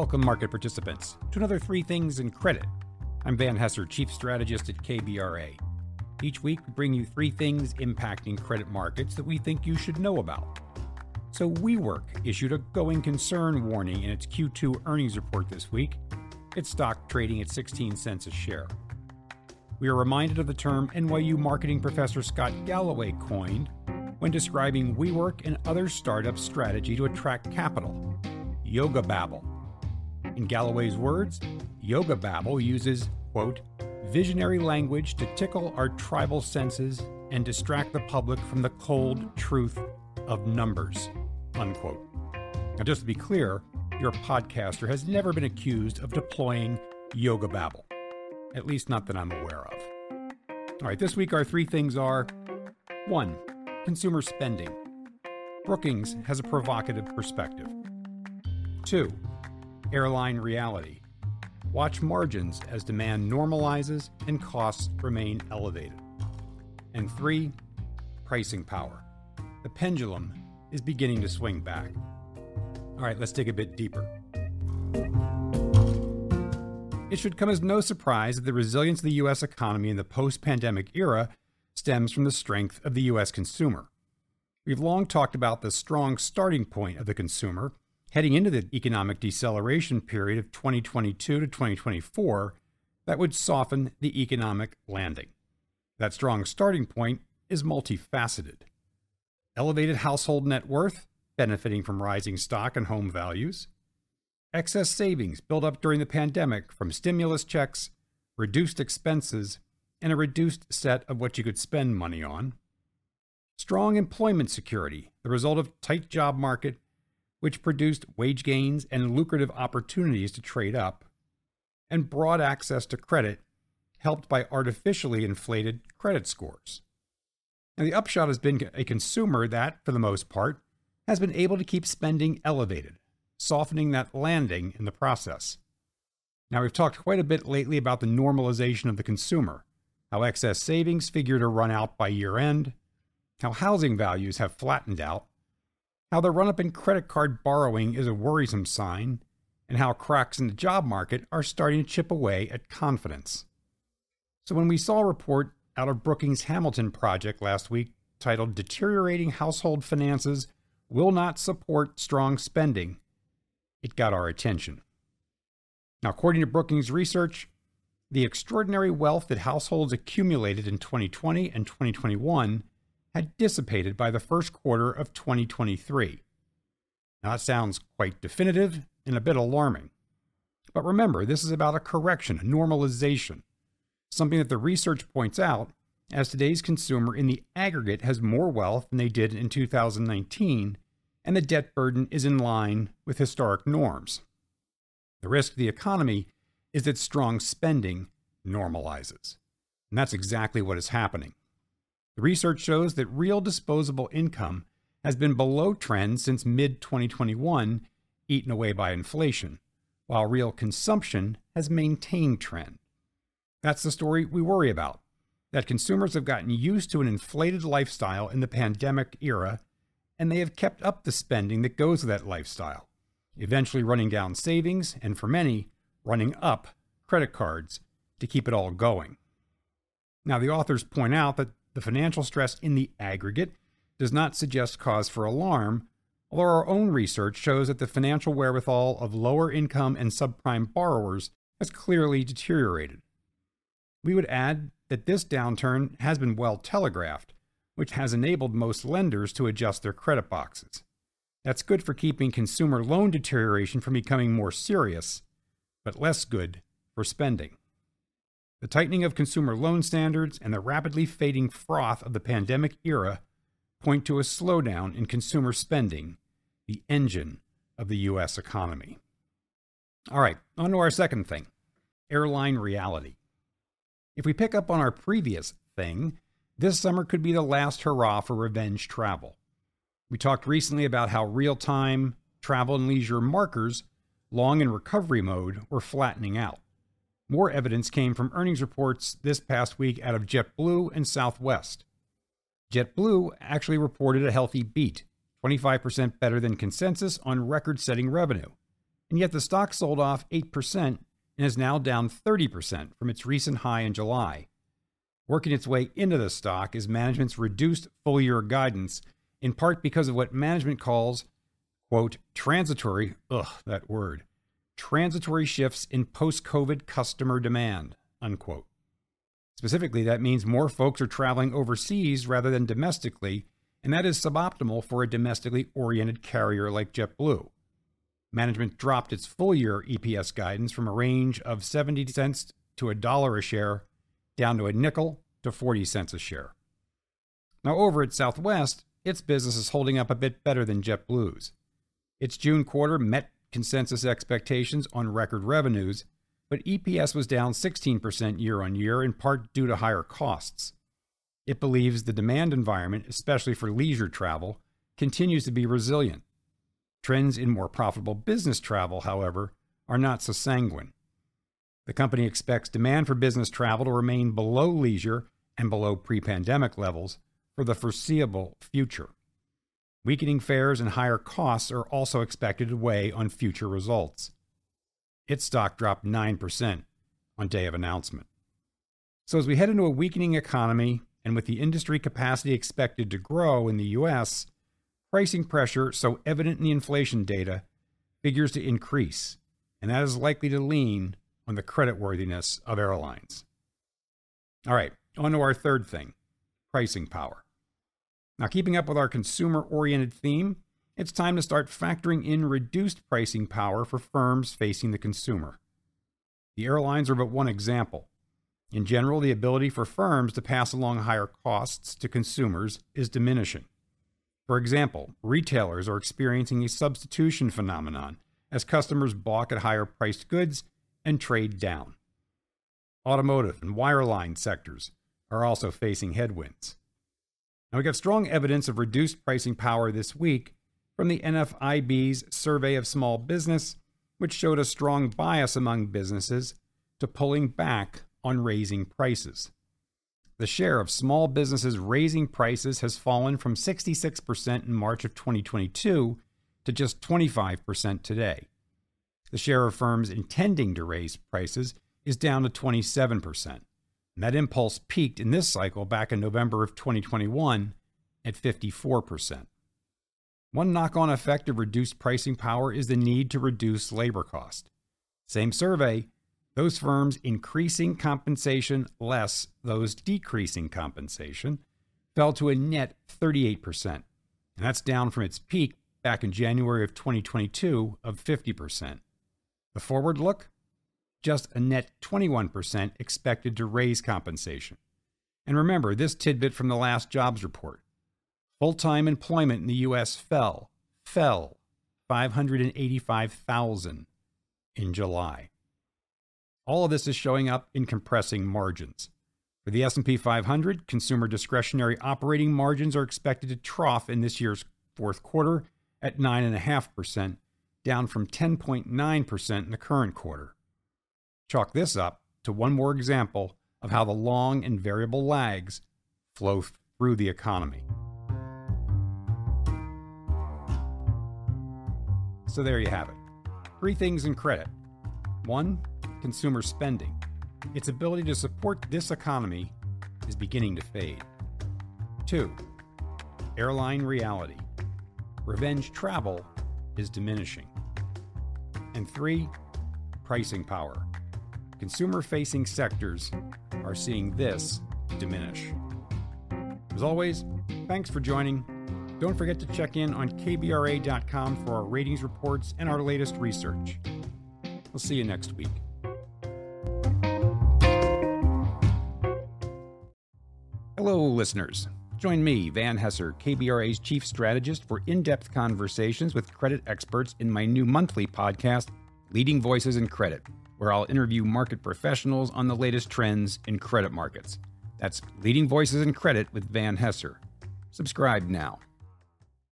Welcome, market participants, to another Three Things in Credit. I'm Van Hesser, Chief Strategist at KBRA. Each week, we bring you three things impacting credit markets that we think you should know about. So, WeWork issued a going concern warning in its Q2 earnings report this week. Its stock trading at 16 cents a share. We are reminded of the term NYU marketing professor Scott Galloway coined when describing WeWork and other startups' strategy to attract capital yoga babble. In Galloway's words, Yoga Babble uses, quote, visionary language to tickle our tribal senses and distract the public from the cold truth of numbers, unquote. Now, just to be clear, your podcaster has never been accused of deploying Yoga Babble, at least not that I'm aware of. All right, this week our three things are 1. Consumer spending. Brookings has a provocative perspective. 2 airline reality. Watch margins as demand normalizes and costs remain elevated. And three, pricing power. The pendulum is beginning to swing back. All right, let's dig a bit deeper. It should come as no surprise that the resilience of the U.S. economy in the post pandemic era stems from the strength of the U.S. consumer. We've long talked about the strong starting point of the consumer heading into the economic deceleration period of 2022 to 2024 that would soften the economic landing. That strong starting point is multifaceted. Elevated household net worth, benefiting from rising stock and home values. Excess savings built up during the pandemic from stimulus checks, reduced expenses, and a reduced set of what you could spend money on. Strong employment security, the result of tight job market which produced wage gains and lucrative opportunities to trade up, and broad access to credit, helped by artificially inflated credit scores. Now, the upshot has been a consumer that, for the most part, has been able to keep spending elevated, softening that landing in the process. Now, we've talked quite a bit lately about the normalization of the consumer, how excess savings figure to run out by year end, how housing values have flattened out, how the run up in credit card borrowing is a worrisome sign, and how cracks in the job market are starting to chip away at confidence. So, when we saw a report out of Brookings Hamilton Project last week titled Deteriorating Household Finances Will Not Support Strong Spending, it got our attention. Now, according to Brookings research, the extraordinary wealth that households accumulated in 2020 and 2021 had dissipated by the first quarter of 2023. Now, that sounds quite definitive and a bit alarming. But remember, this is about a correction, a normalization, something that the research points out as today's consumer in the aggregate has more wealth than they did in 2019, and the debt burden is in line with historic norms. The risk to the economy is that strong spending normalizes. And that's exactly what is happening. The research shows that real disposable income has been below trend since mid 2021, eaten away by inflation, while real consumption has maintained trend. That's the story we worry about that consumers have gotten used to an inflated lifestyle in the pandemic era, and they have kept up the spending that goes with that lifestyle, eventually running down savings, and for many, running up credit cards to keep it all going. Now, the authors point out that the financial stress in the aggregate does not suggest cause for alarm, although our own research shows that the financial wherewithal of lower income and subprime borrowers has clearly deteriorated. We would add that this downturn has been well telegraphed, which has enabled most lenders to adjust their credit boxes. That's good for keeping consumer loan deterioration from becoming more serious, but less good for spending. The tightening of consumer loan standards and the rapidly fading froth of the pandemic era point to a slowdown in consumer spending, the engine of the U.S. economy. All right, on to our second thing airline reality. If we pick up on our previous thing, this summer could be the last hurrah for revenge travel. We talked recently about how real time travel and leisure markers, long in recovery mode, were flattening out. More evidence came from earnings reports this past week out of JetBlue and Southwest. JetBlue actually reported a healthy beat, 25% better than consensus on record setting revenue. and yet the stock sold off 8% and is now down 30% from its recent high in July. Working its way into the stock is management's reduced full year guidance, in part because of what management calls, quote, transitory, ugh, that word, transitory shifts in post COVID customer demand, unquote. Specifically, that means more folks are traveling overseas rather than domestically, and that is suboptimal for a domestically oriented carrier like JetBlue. Management dropped its full year EPS guidance from a range of 70 cents to a dollar a share down to a nickel to 40 cents a share. Now, over at Southwest, its business is holding up a bit better than JetBlue's. Its June quarter met consensus expectations on record revenues, but EPS was down 16% year on year, in part due to higher costs. It believes the demand environment, especially for leisure travel, continues to be resilient. Trends in more profitable business travel, however, are not so sanguine. The company expects demand for business travel to remain below leisure and below pre pandemic levels for the foreseeable future. Weakening fares and higher costs are also expected to weigh on future results. Its stock dropped 9% on day of announcement. So, as we head into a weakening economy and with the industry capacity expected to grow in the U.S., pricing pressure, so evident in the inflation data, figures to increase, and that is likely to lean on the creditworthiness of airlines. All right, on to our third thing pricing power. Now, keeping up with our consumer oriented theme, it's time to start factoring in reduced pricing power for firms facing the consumer. The airlines are but one example. In general, the ability for firms to pass along higher costs to consumers is diminishing. For example, retailers are experiencing a substitution phenomenon as customers balk at higher priced goods and trade down. Automotive and wireline sectors are also facing headwinds. Now, we got strong evidence of reduced pricing power this week from the NFIB's survey of small business, which showed a strong bias among businesses to pulling back on raising prices. The share of small businesses raising prices has fallen from 66% in March of 2022 to just 25% today. The share of firms intending to raise prices is down to 27%. And that impulse peaked in this cycle back in November of 2021 at 54%. One knock on effect of reduced pricing power is the need to reduce labor cost. Same survey those firms increasing compensation less those decreasing compensation fell to a net 38%. And that's down from its peak back in January of 2022 of 50%. The forward look? Just a net 21% expected to raise compensation. And remember this tidbit from the last jobs report. Full time employment in the U.S. fell, fell 585,000 in July. All of this is showing up in compressing margins. For the S&P 500, consumer discretionary operating margins are expected to trough in this year's fourth quarter at 9.5%, down from 10.9% in the current quarter. Chalk this up to one more example of how the long and variable lags flow through the economy. So there you have it. Three things in credit. One, consumer spending. Its ability to support this economy is beginning to fade. 2. Airline reality. Revenge travel is diminishing. And 3. Pricing power. Consumer facing sectors are seeing this diminish. As always, thanks for joining. Don't forget to check in on KBRA.com for our ratings reports and our latest research. We'll see you next week. Hello, listeners. Join me, Van Hesser, KBRA's chief strategist, for in depth conversations with credit experts in my new monthly podcast, Leading Voices in Credit, where I'll interview market professionals on the latest trends in credit markets. That's Leading Voices in Credit with Van Hesser. Subscribe now.